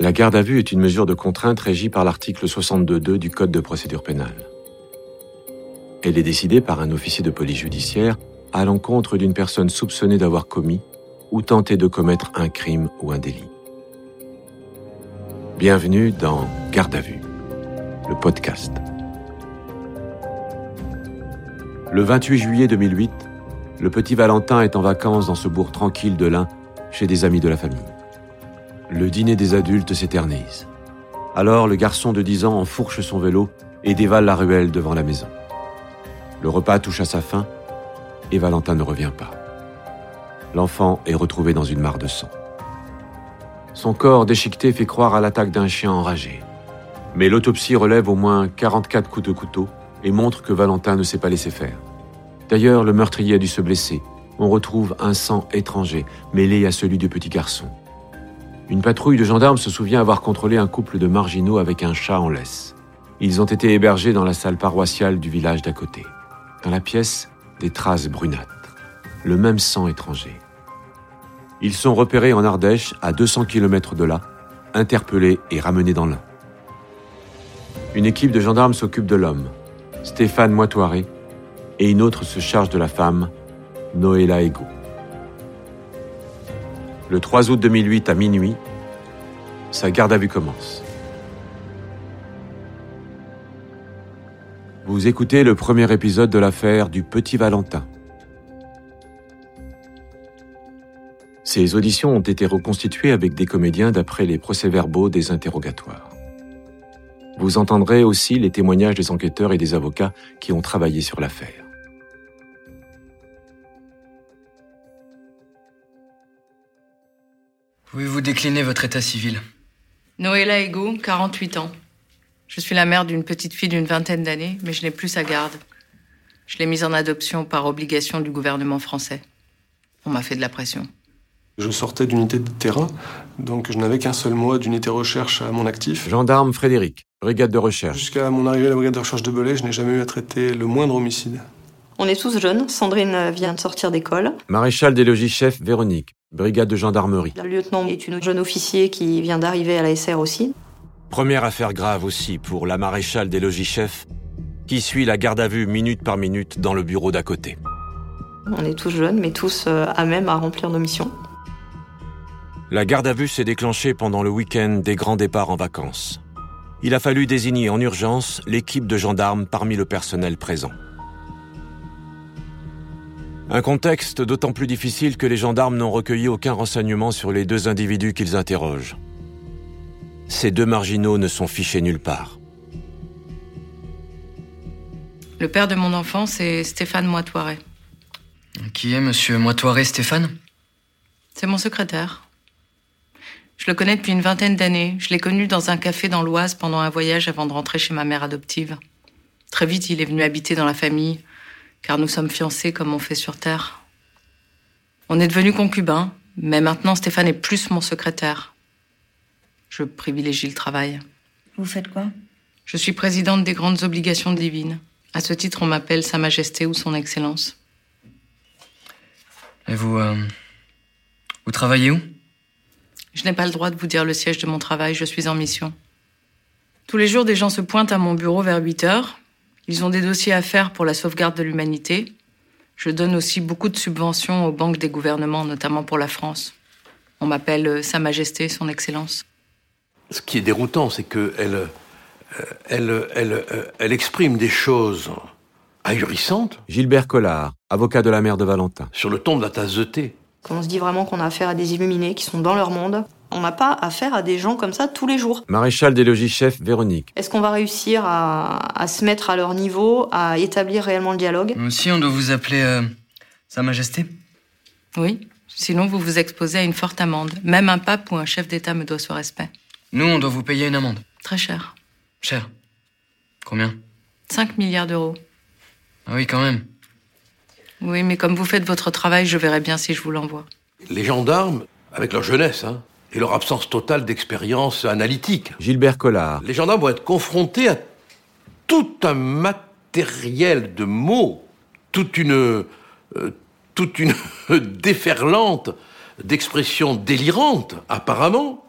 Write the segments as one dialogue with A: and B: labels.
A: La garde à vue est une mesure de contrainte régie par l'article 62.2 du Code de procédure pénale. Elle est décidée par un officier de police judiciaire à l'encontre d'une personne soupçonnée d'avoir commis ou tenté de commettre un crime ou un délit. Bienvenue dans Garde à vue, le podcast. Le 28 juillet 2008, le petit Valentin est en vacances dans ce bourg tranquille de l'Ain chez des amis de la famille. Le dîner des adultes s'éternise. Alors le garçon de 10 ans enfourche son vélo et dévale la ruelle devant la maison. Le repas touche à sa fin et Valentin ne revient pas. L'enfant est retrouvé dans une mare de sang. Son corps déchiqueté fait croire à l'attaque d'un chien enragé. Mais l'autopsie relève au moins 44 coups de couteau et montre que Valentin ne s'est pas laissé faire. D'ailleurs, le meurtrier a dû se blesser. On retrouve un sang étranger mêlé à celui du petit garçon. Une patrouille de gendarmes se souvient avoir contrôlé un couple de marginaux avec un chat en laisse. Ils ont été hébergés dans la salle paroissiale du village d'à côté. Dans la pièce, des traces brunâtres, le même sang étranger. Ils sont repérés en Ardèche, à 200 km de là, interpellés et ramenés dans l'Ain. Une équipe de gendarmes s'occupe de l'homme, Stéphane Moitoiré, et une autre se charge de la femme, Noëlla Ego. Le 3 août 2008 à minuit, sa garde à vue commence. Vous écoutez le premier épisode de l'affaire du Petit Valentin. Ces auditions ont été reconstituées avec des comédiens d'après les procès-verbaux des interrogatoires. Vous entendrez aussi les témoignages des enquêteurs et des avocats qui ont travaillé sur l'affaire.
B: Pouvez-vous décliner votre état civil?
C: Noëlla Ego, 48 ans. Je suis la mère d'une petite fille d'une vingtaine d'années, mais je n'ai plus sa garde. Je l'ai mise en adoption par obligation du gouvernement français. On m'a fait de la pression.
D: Je sortais d'unité de terrain, donc je n'avais qu'un seul mois d'unité recherche à mon actif.
A: Gendarme Frédéric, brigade de recherche.
D: Jusqu'à mon arrivée à la brigade de recherche de Belay, je n'ai jamais eu à traiter le moindre homicide.
E: On est tous jeunes. Sandrine vient de sortir d'école.
A: Maréchal des logis chef Véronique, brigade de gendarmerie.
E: Le lieutenant est une jeune officier qui vient d'arriver à la SR aussi.
A: Première affaire grave aussi pour la maréchale des logis chefs, qui suit la garde à vue minute par minute dans le bureau d'à côté.
E: On est tous jeunes, mais tous euh, à même à remplir nos missions.
A: La garde à vue s'est déclenchée pendant le week-end des grands départs en vacances. Il a fallu désigner en urgence l'équipe de gendarmes parmi le personnel présent. Un contexte d'autant plus difficile que les gendarmes n'ont recueilli aucun renseignement sur les deux individus qu'ils interrogent. Ces deux marginaux ne sont fichés nulle part.
C: Le père de mon enfant, c'est Stéphane Moitoiré.
B: Qui est monsieur Moitoiré Stéphane?
C: C'est mon secrétaire. Je le connais depuis une vingtaine d'années. Je l'ai connu dans un café dans l'Oise pendant un voyage avant de rentrer chez ma mère adoptive. Très vite, il est venu habiter dans la famille, car nous sommes fiancés comme on fait sur Terre. On est devenus concubins, mais maintenant Stéphane est plus mon secrétaire. Je privilégie le travail.
F: Vous faites quoi?
C: Je suis présidente des grandes obligations divines. À ce titre, on m'appelle Sa Majesté ou Son Excellence.
B: Et vous. euh, vous travaillez où?
C: Je n'ai pas le droit de vous dire le siège de mon travail, je suis en mission. Tous les jours, des gens se pointent à mon bureau vers 8 heures. Ils ont des dossiers à faire pour la sauvegarde de l'humanité. Je donne aussi beaucoup de subventions aux banques des gouvernements, notamment pour la France. On m'appelle euh, Sa Majesté, Son Excellence.
G: Ce qui est déroutant, c'est que elle, euh, elle, elle, euh, elle exprime des choses ahurissantes
A: Gilbert Collard, avocat de la mère de Valentin.
G: sur le ton de la tasse de thé.
E: On se dit vraiment qu'on a affaire à des illuminés qui sont dans leur monde. On n'a pas affaire à des gens comme ça tous les jours.
A: Maréchal des logis chefs Véronique.
E: Est-ce qu'on va réussir à, à se mettre à leur niveau, à établir réellement le dialogue?
B: Nous aussi, on doit vous appeler euh, Sa Majesté
C: Oui, sinon vous vous exposez à une forte amende. Même un pape ou un chef d'État me doit ce respect.
B: Nous, on doit vous payer une amende.
C: Très cher.
B: Cher. Combien?
C: 5 milliards d'euros.
B: Ah oui, quand même.
C: Oui, mais comme vous faites votre travail, je verrai bien si je vous l'envoie.
G: Les gendarmes, avec leur jeunesse hein, et leur absence totale d'expérience analytique,
A: Gilbert Collard.
G: les gendarmes vont être confrontés à tout un matériel de mots, toute une, euh, toute une déferlante d'expressions délirantes, apparemment.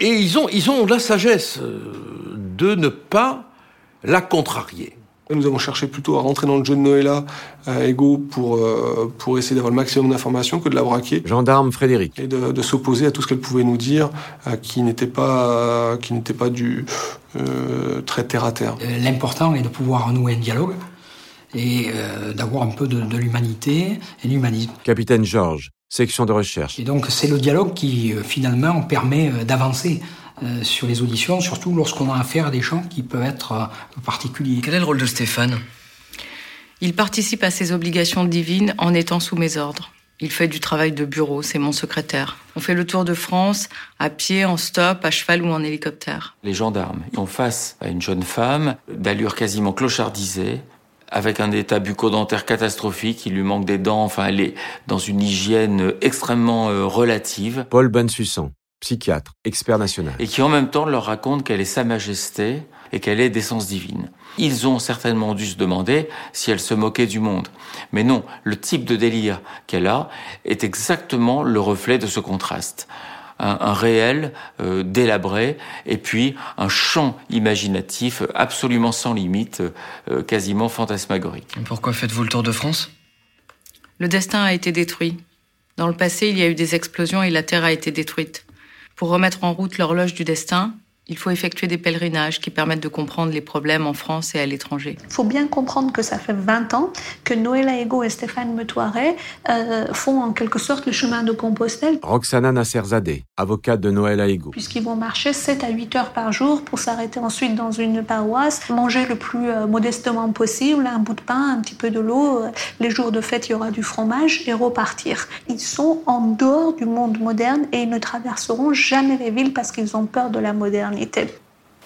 G: Et ils ont, ils ont la sagesse euh, de ne pas la contrarier.
D: Nous avons cherché plutôt à rentrer dans le jeu de Noëlla à Ego pour, euh, pour essayer d'avoir le maximum d'informations que de la braquer.
A: Gendarme Frédéric.
D: Et de, de s'opposer à tout ce qu'elle pouvait nous dire, euh, qui n'était pas, qui n'était pas du euh, très terre à terre.
F: Euh, L'important est de pouvoir nouer un dialogue et euh, d'avoir un peu de, de l'humanité et l'humanisme.
A: Capitaine Georges, section de recherche.
F: Et donc c'est le dialogue qui euh, finalement permet euh, d'avancer euh, sur les auditions, surtout lorsqu'on a affaire à des gens qui peuvent être euh, particuliers.
B: Quel est le rôle de Stéphane?
C: Il participe à ses obligations divines en étant sous mes ordres. Il fait du travail de bureau, c'est mon secrétaire. On fait le tour de France, à pied, en stop, à cheval ou en hélicoptère.
H: Les gendarmes sont face à une jeune femme d'allure quasiment clochardisée, avec un état bucco-dentaire catastrophique, il lui manque des dents, enfin elle est dans une hygiène extrêmement euh, relative,
A: Paul Bensussan, psychiatre, expert national.
H: et qui en même temps leur raconte qu'elle est Sa Majesté et qu'elle est d'essence divine. Ils ont certainement dû se demander si elle se moquait du monde. Mais non, le type de délire qu'elle a est exactement le reflet de ce contraste. Un, un réel euh, délabré et puis un champ imaginatif absolument sans limite, euh, quasiment fantasmagorique.
B: Et Pourquoi faites-vous le tour de France?
C: Le destin a été détruit. Dans le passé, il y a eu des explosions et la Terre a été détruite. Pour remettre en route l'horloge du destin, il faut effectuer des pèlerinages qui permettent de comprendre les problèmes en France et à l'étranger.
I: Il faut bien comprendre que ça fait 20 ans que Noëlla Ego et Stéphane Metouaret euh, font en quelque sorte le chemin de Compostelle,
A: Roxana Nasserzadeh, avocate de Noël Aego.
I: puisqu'ils vont marcher 7 à 8 heures par jour pour s'arrêter ensuite dans une paroisse, manger le plus euh, modestement possible, un bout de pain, un petit peu de l'eau. euh, Les jours de fête, il y aura du fromage et repartir. Ils sont en dehors du monde moderne et ils ne traverseront jamais les villes parce qu'ils ont peur de la modernité.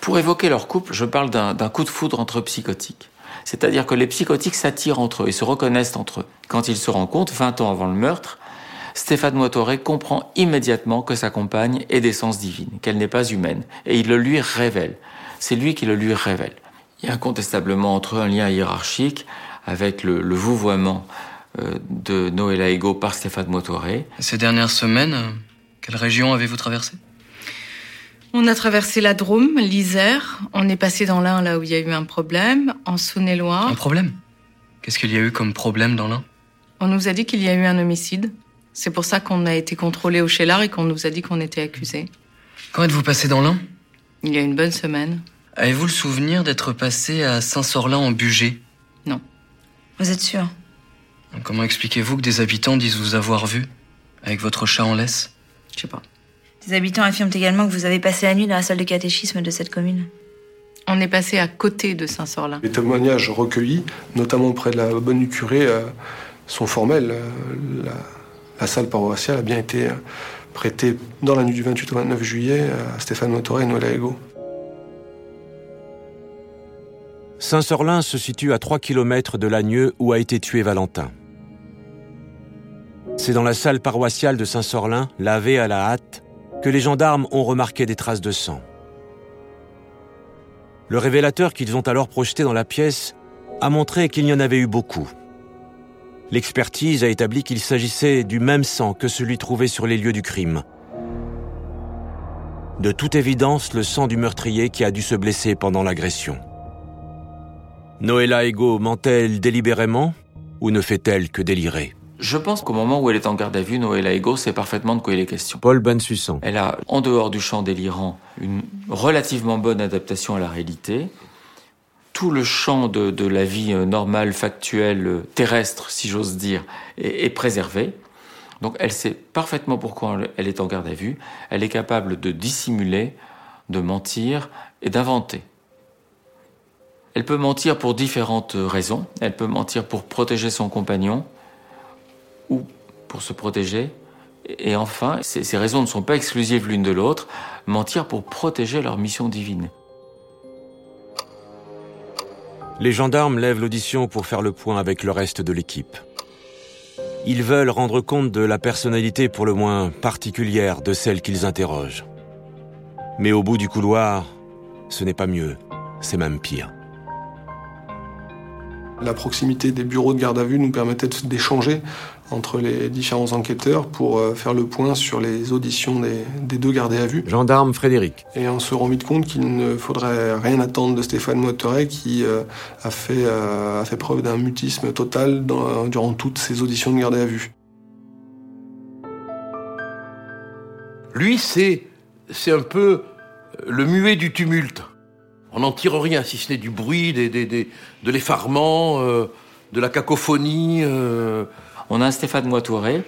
H: Pour évoquer leur couple, je parle d'un d'un coup de foudre entre psychotiques. C'est-à-dire que les psychotiques s'attirent entre eux et se reconnaissent entre eux. Quand ils se rencontrent, 20 ans avant le meurtre, Stéphane Motoré comprend immédiatement que sa compagne est d'essence divine, qu'elle n'est pas humaine, et il le lui révèle. C'est lui qui le lui révèle. Il y a incontestablement entre eux un lien hiérarchique avec le, le vouvoiement euh, de Noëlla Ego par Stéphane Motoré.
B: Ces dernières semaines, euh, quelle région avez-vous traversé
C: On a traversé la Drôme, l'Isère, on est passé dans l'Ain là où il y a eu un problème, en Saône-et-Loire.
B: Un problème? Qu'est-ce qu'il y a eu comme problème dans l'un
C: On nous a dit qu'il y a eu un homicide. C'est pour ça qu'on a été contrôlé au Chélar et qu'on nous a dit qu'on était accusé.
B: Quand êtes-vous passé dans l'un
C: Il y a une bonne semaine.
B: Avez-vous le souvenir d'être passé à Saint-Sorlin en Bugey
J: Vous êtes sûr?
B: Comment expliquez-vous que des habitants disent vous avoir vu Avec votre chat en laisse?
C: Je sais pas.
J: Des habitants affirment également que vous avez passé la nuit dans la salle de catéchisme de cette commune.
C: On est passé à côté de Saint-Sorlin.
D: Les témoignages recueillis, notamment auprès de la bonne du curé, euh, sont formels. Euh, La, la salle paroissiale a bien été euh, prêtée dans la nuit du 28 au 29 juillet euh, à Stéphane Motoré et Noëlla Ego.
A: Saint-Sorlin se situe à 3 km de Lagneux où a été tué Valentin. C'est dans la salle paroissiale de Saint-Sorlin, lavée à la hâte, que les gendarmes ont remarqué des traces de sang. Le révélateur qu'ils ont alors projeté dans la pièce a montré qu'il y en avait eu beaucoup. L'expertise a établi qu'il s'agissait du même sang que celui trouvé sur les lieux du crime. De toute évidence, le sang du meurtrier qui a dû se blesser pendant l'agression. Noëlla Ego ment-elle délibérément ou ne fait-elle que délirer?
H: Je pense qu'au moment où elle est en garde à vue, Noëlla Ego sait parfaitement de quoi il est question.
A: Paul Bensussan.
H: Elle a, en dehors du champ délirant, une relativement bonne adaptation à la réalité. Tout le champ de, la vie euh, normale, factuelle, euh, terrestre, si j'ose dire, est, préservé. Donc elle sait parfaitement pourquoi elle est en garde à vue. Elle est capable de dissimuler, de mentir et d'inventer. Elle peut mentir pour différentes raisons. Elle peut mentir pour protéger son compagnon ou pour se protéger. Et enfin, ces raisons ne sont pas exclusives l'une de l'autre. Mentir pour protéger leur mission divine.
A: Les gendarmes lèvent l'audition pour faire le point avec le reste de l'équipe. Ils veulent rendre compte de la personnalité pour le moins particulière de celle qu'ils interrogent. Mais au bout du couloir, ce n'est pas mieux, c'est même pire.
D: La proximité des bureaux de garde à vue nous permettait d'échanger entre les différents enquêteurs pour euh, faire le point sur les auditions des, deux gardés à vue.
A: Gendarme Frédéric.
D: Et on se rend compte qu'il ne faudrait rien attendre de Stéphane Motteret qui euh, a, fait, euh, a fait preuve d'un mutisme total durant toutes ces auditions de gardés à vue.
G: Lui, c'est, c'est un peu le muet du tumulte. On n'en tire rien, si ce n'est du bruit, de l'effarement, de la cacophonie.
H: On a un Stéphane Moitouré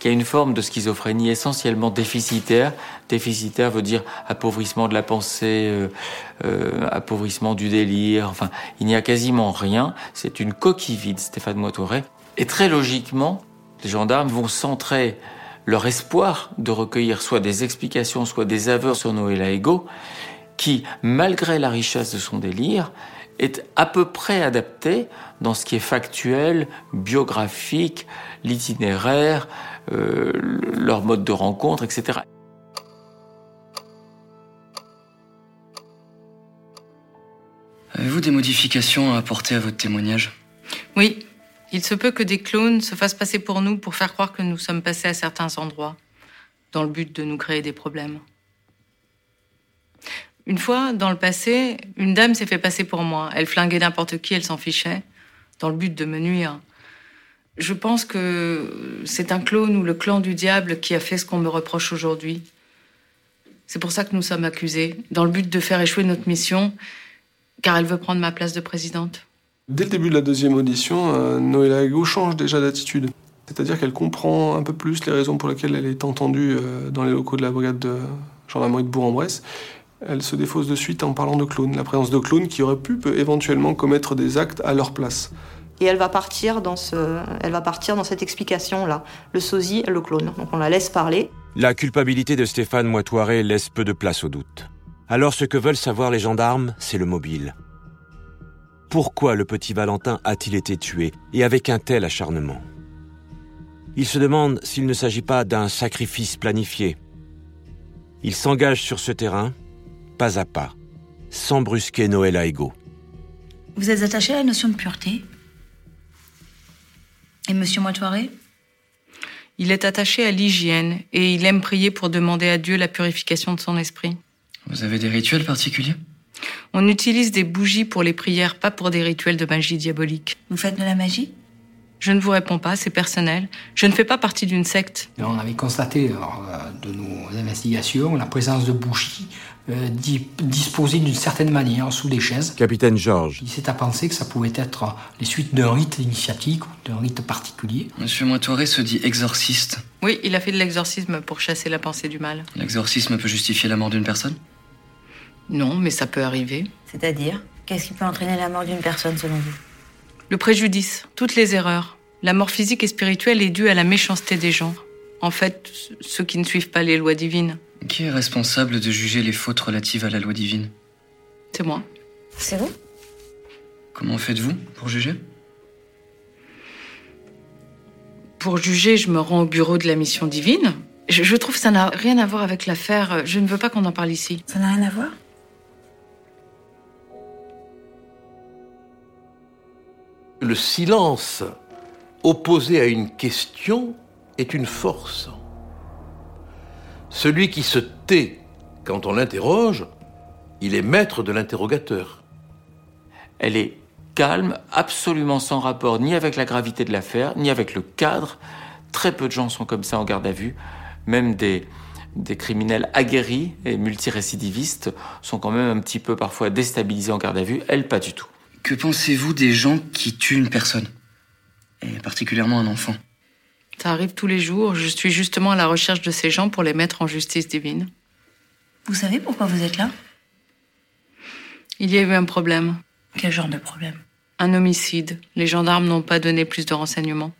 H: qui a une forme de schizophrénie essentiellement déficitaire. Déficitaire veut dire appauvrissement de la pensée, euh, euh, appauvrissement du délire. Enfin, il n'y a quasiment rien. C'est une coquille vide, Stéphane Moitouré. Et très logiquement, les gendarmes vont centrer leur espoir de recueillir soit des explications, soit des aveux sur Noël Ego, qui, malgré la richesse de son délire, est à peu près adapté dans ce qui est factuel, biographique, l'itinéraire, euh, leur mode de rencontre, etc.
B: Avez-vous des modifications à apporter à votre témoignage?
C: Oui. Il se peut que des clones se fassent passer pour nous pour faire croire que nous sommes passés à certains endroits, dans le but de nous créer des problèmes. Une fois, dans le passé, une dame s'est fait passer pour moi. Elle flinguait n'importe qui, elle s'en fichait, dans le but de me nuire. Je pense que c'est un clone ou le clan du diable qui a fait ce qu'on me reproche aujourd'hui. C'est pour ça que nous sommes accusés, dans le but de faire échouer notre mission, car elle veut prendre ma place de présidente.
D: Dès le début de la deuxième audition, euh, Noëlla change déjà d'attitude. C'est-à-dire qu'elle comprend un peu plus les raisons pour lesquelles elle est entendue euh, dans les locaux de la brigade de gendarmerie de Bourg-en-Bresse elle se défausse de suite en parlant de clones, la présence de clones qui auraient pu éventuellement commettre des actes à leur place.
E: Et elle va partir dans, ce, elle va partir dans cette explication-là, le sosie, le clone. Donc on la laisse parler.
A: La culpabilité de Stéphane Moitoiré laisse peu de place au doute. Alors ce que veulent savoir les gendarmes, c'est le mobile. Pourquoi le petit Valentin a-t-il été tué et avec un tel acharnement? Ils se demandent s'il ne s'agit pas d'un sacrifice planifié. Ils s'engagent sur ce terrain pas à pas, sans brusquer Noël à ego.
J: Vous êtes attaché à la notion de pureté? Et Monsieur Moitoiré?
C: Il est attaché à l'hygiène et il aime prier pour demander à Dieu la purification de son esprit.
B: Vous avez des rituels particuliers?
C: On utilise des bougies pour les prières, pas pour des rituels de magie diabolique.
J: Vous faites de la magie?
C: Je ne vous réponds pas, c'est personnel. Je ne fais pas partie d'une secte.
F: On avait constaté lors euh, de nos investigations la présence de bougies euh, disposées d'une certaine manière sous des chaises.
A: Capitaine Georges.
F: Il s'est à penser que ça pouvait être les suites d'un rite initiatique ou d'un rite particulier.
B: Monsieur Moitouré se dit exorciste.
C: Oui, il a fait de l'exorcisme pour chasser la pensée du mal.
B: L'exorcisme peut justifier la mort d'une personne?
C: Non, mais ça peut arriver.
J: C'est-à-dire Qu'est-ce qui peut entraîner la mort d'une personne selon vous?
C: Le préjudice, toutes les erreurs. La mort physique et spirituelle est due à la méchanceté des gens. En fait, ceux qui ne suivent pas les lois divines.
B: Qui est responsable de juger les fautes relatives à la loi divine?
C: C'est moi.
J: C'est vous?
B: Comment faites-vous pour juger?
C: Pour juger, je me rends au bureau de la mission divine. Je, je trouve que ça n'a rien à voir avec l'affaire. Je ne veux pas qu'on en parle ici.
J: Ça n'a rien à voir?
G: Le silence opposé à une question est une force. Celui qui se tait quand on l'interroge, il est maître de l'interrogateur.
H: Elle est calme, absolument sans rapport ni avec la gravité de l'affaire, ni avec le cadre. Très peu de gens sont comme ça en garde à vue. Même des, criminels aguerris et multirécidivistes sont quand même un petit peu parfois déstabilisés en garde à vue. Elle, pas du tout.
B: Que pensez-vous des gens qui tuent une personne? Et particulièrement un enfant
C: Ça arrive tous les jours. Je suis justement à la recherche de ces gens pour les mettre en justice divine.
J: Vous savez pourquoi vous êtes là?
C: Il y a eu un problème.
J: Quel genre de problème?
C: Un homicide. Les gendarmes n'ont pas donné plus de renseignements.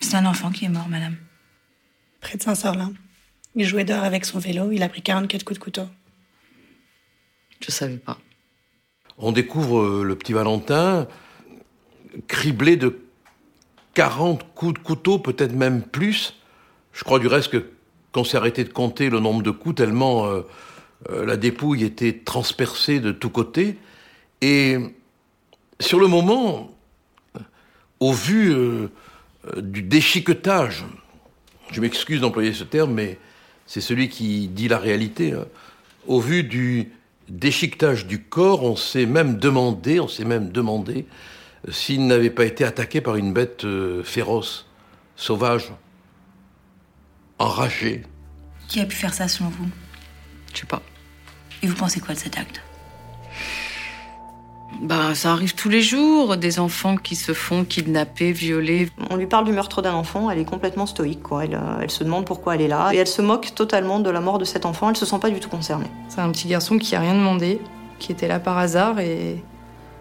J: C'est un enfant qui est mort, madame.
K: Près de Saint-Sorlin. Il jouait dehors avec son vélo. Il a pris 44 coups de couteau.
C: Je savais pas
G: on découvre euh, le petit Valentin criblé de 40 coups de couteau, peut-être même plus. Je crois du reste que qu'on s'est arrêté de compter le nombre de coups tellement euh, euh, la dépouille était transpercée de tous côtés. Et sur le moment, au vu du déchiquetage, je m'excuse d'employer ce terme, mais c'est celui qui dit la réalité, hein. au vu du déchiquetage du corps, on s'est même demandé, on s'est même demandé euh, s'il n'avait pas été attaqué par une bête féroce, sauvage, enragée.
J: Qui a pu faire ça selon vous?
C: Je sais pas.
J: Et vous pensez quoi de cet acte?
C: Bah, ça arrive tous les jours, des enfants qui se font kidnapper, violer.
E: On lui parle du meurtre d'un enfant, elle est complètement stoïque, quoi. Elle, euh, elle, se demande pourquoi elle est là, et elle se moque totalement de la mort de cet enfant, elle se sent pas du tout concernée.
L: C'est un petit garçon qui a rien demandé, qui était là par hasard, et,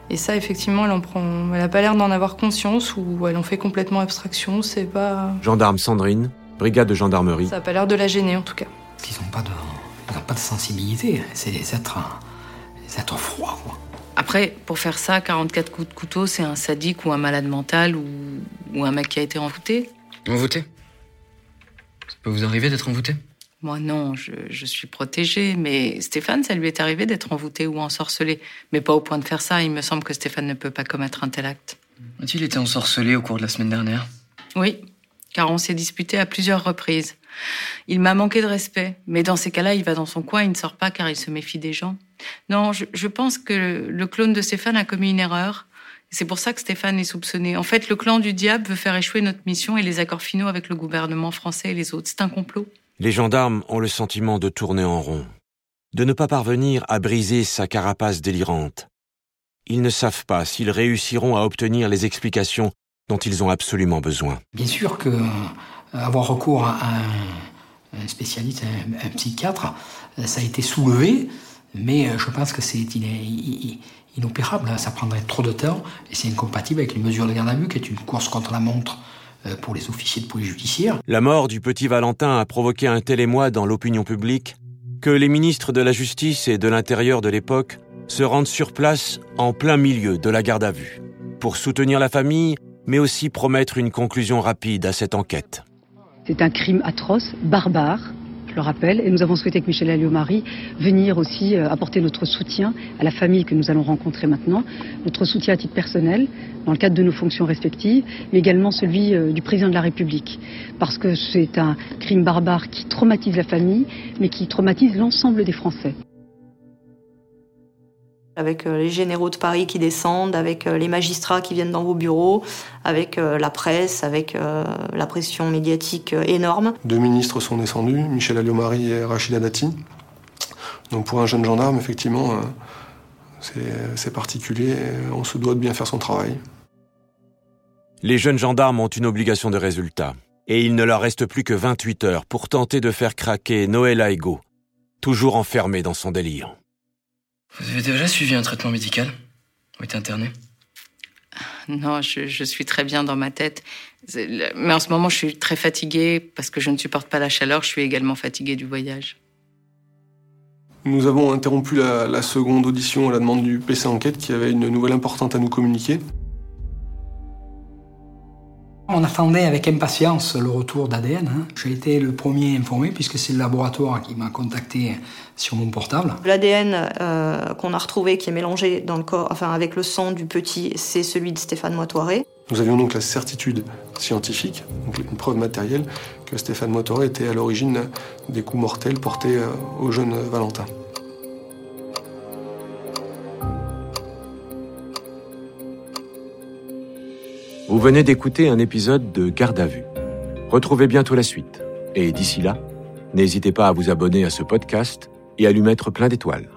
L: et ça, effectivement, elle en prend. Elle a pas l'air d'en avoir conscience, ou elle en fait complètement abstraction, c'est pas.
A: Gendarme Sandrine, brigade de gendarmerie.
L: Ça a pas l'air de la gêner, en tout cas.
F: Ils n'ont pas, de... pas de sensibilité, c'est des êtres. des êtres froids, quoi.
C: Après, pour faire ça, 44 coups de couteau, c'est un sadique ou un malade mental ou, ou un mec qui a été envoûté.
B: Envoûté? Ça peut vous arriver d'être envoûté?
C: Moi, non, je, je, suis protégée. Mais Stéphane, ça lui est arrivé d'être envoûté ou ensorcelé. Mais pas au point de faire ça. Il me semble que Stéphane ne peut pas commettre un tel acte.
B: A-t-il été ensorcelé au cours de la semaine dernière?
C: Oui, car on s'est disputé à plusieurs reprises. Il m'a manqué de respect, mais dans ces cas-là, il va dans son coin, il ne sort pas car il se méfie des gens. Non, je, pense que le, clone de Stéphane a commis une erreur. C'est pour ça que Stéphane est soupçonné. En fait, le clan du diable veut faire échouer notre mission et les accords finaux avec le gouvernement français et les autres. C'est un complot.
A: Les gendarmes ont le sentiment de tourner en rond, de ne pas parvenir à briser sa carapace délirante. Ils ne savent pas s'ils réussiront à obtenir les explications dont ils ont absolument besoin.
F: Bien sûr que euh, avoir recours à un, spécialiste, un, psychiatre, euh, ça a été soulevé, mais euh, je pense que c'est inopérable. Hein. Ça prendrait trop de temps et c'est incompatible avec les mesures de garde à vue, qui est une course contre la montre pour les officiers de police judiciaire.
A: La mort du petit Valentin a provoqué un tel émoi dans l'opinion publique que les ministres de la Justice et de l'Intérieur de l'époque se rendent sur place en plein milieu de la garde à vue pour soutenir la famille, mais aussi promettre une conclusion rapide à cette enquête.
M: C'est un crime atroce, barbare, je le rappelle, et nous avons souhaité que Michel Alliot-Marie venir aussi euh, apporter notre soutien à la famille que nous allons rencontrer maintenant, notre soutien à titre personnel, dans le cadre de nos fonctions respectives, mais également celui euh, du président de la République, parce que c'est un crime barbare qui traumatise la famille, mais qui traumatise l'ensemble des Français
E: avec euh, les généraux de Paris qui descendent, avec euh, les magistrats qui viennent dans vos bureaux, avec euh, la presse, avec la pression médiatique énorme.
D: Deux ministres sont descendus, Michel Alliot-Marie et Rachida Dati. Donc pour un jeune gendarme, effectivement, c'est particulier, on se doit de bien faire son travail.
A: Les jeunes gendarmes ont une obligation de résultat, et il ne leur reste plus que 28 heures pour tenter de faire craquer Noël Aigo, toujours enfermé dans son délire.
B: Vous avez déjà suivi un traitement médical Ou été interné?
C: Non, je, suis très bien dans ma tête. Mais en ce moment, je suis très fatiguée parce que je ne supporte pas la chaleur. Je suis également fatiguée du voyage.
D: Nous avons interrompu la, la seconde audition à la demande du PC Enquête qui avait une nouvelle importante à nous communiquer.
F: On attendait avec impatience le retour d'ADN. Hein. J'ai été le premier informé puisque c'est le laboratoire qui m'a contacté sur mon portable.
E: L'ADN euh, qu'on a retrouvé qui est mélangé dans le corps, enfin avec le sang du petit, c'est celui de Stéphane Moitoiré.
D: Nous avions donc la certitude scientifique, donc une preuve matérielle, que Stéphane Moitoiré était à l'origine des coups mortels portés euh, au jeune Valentin.
A: Vous venez d'écouter un épisode de Garde à vue. Retrouvez bientôt la suite. Et d'ici là, n'hésitez pas à vous abonner à ce podcast et à lui mettre plein d'étoiles.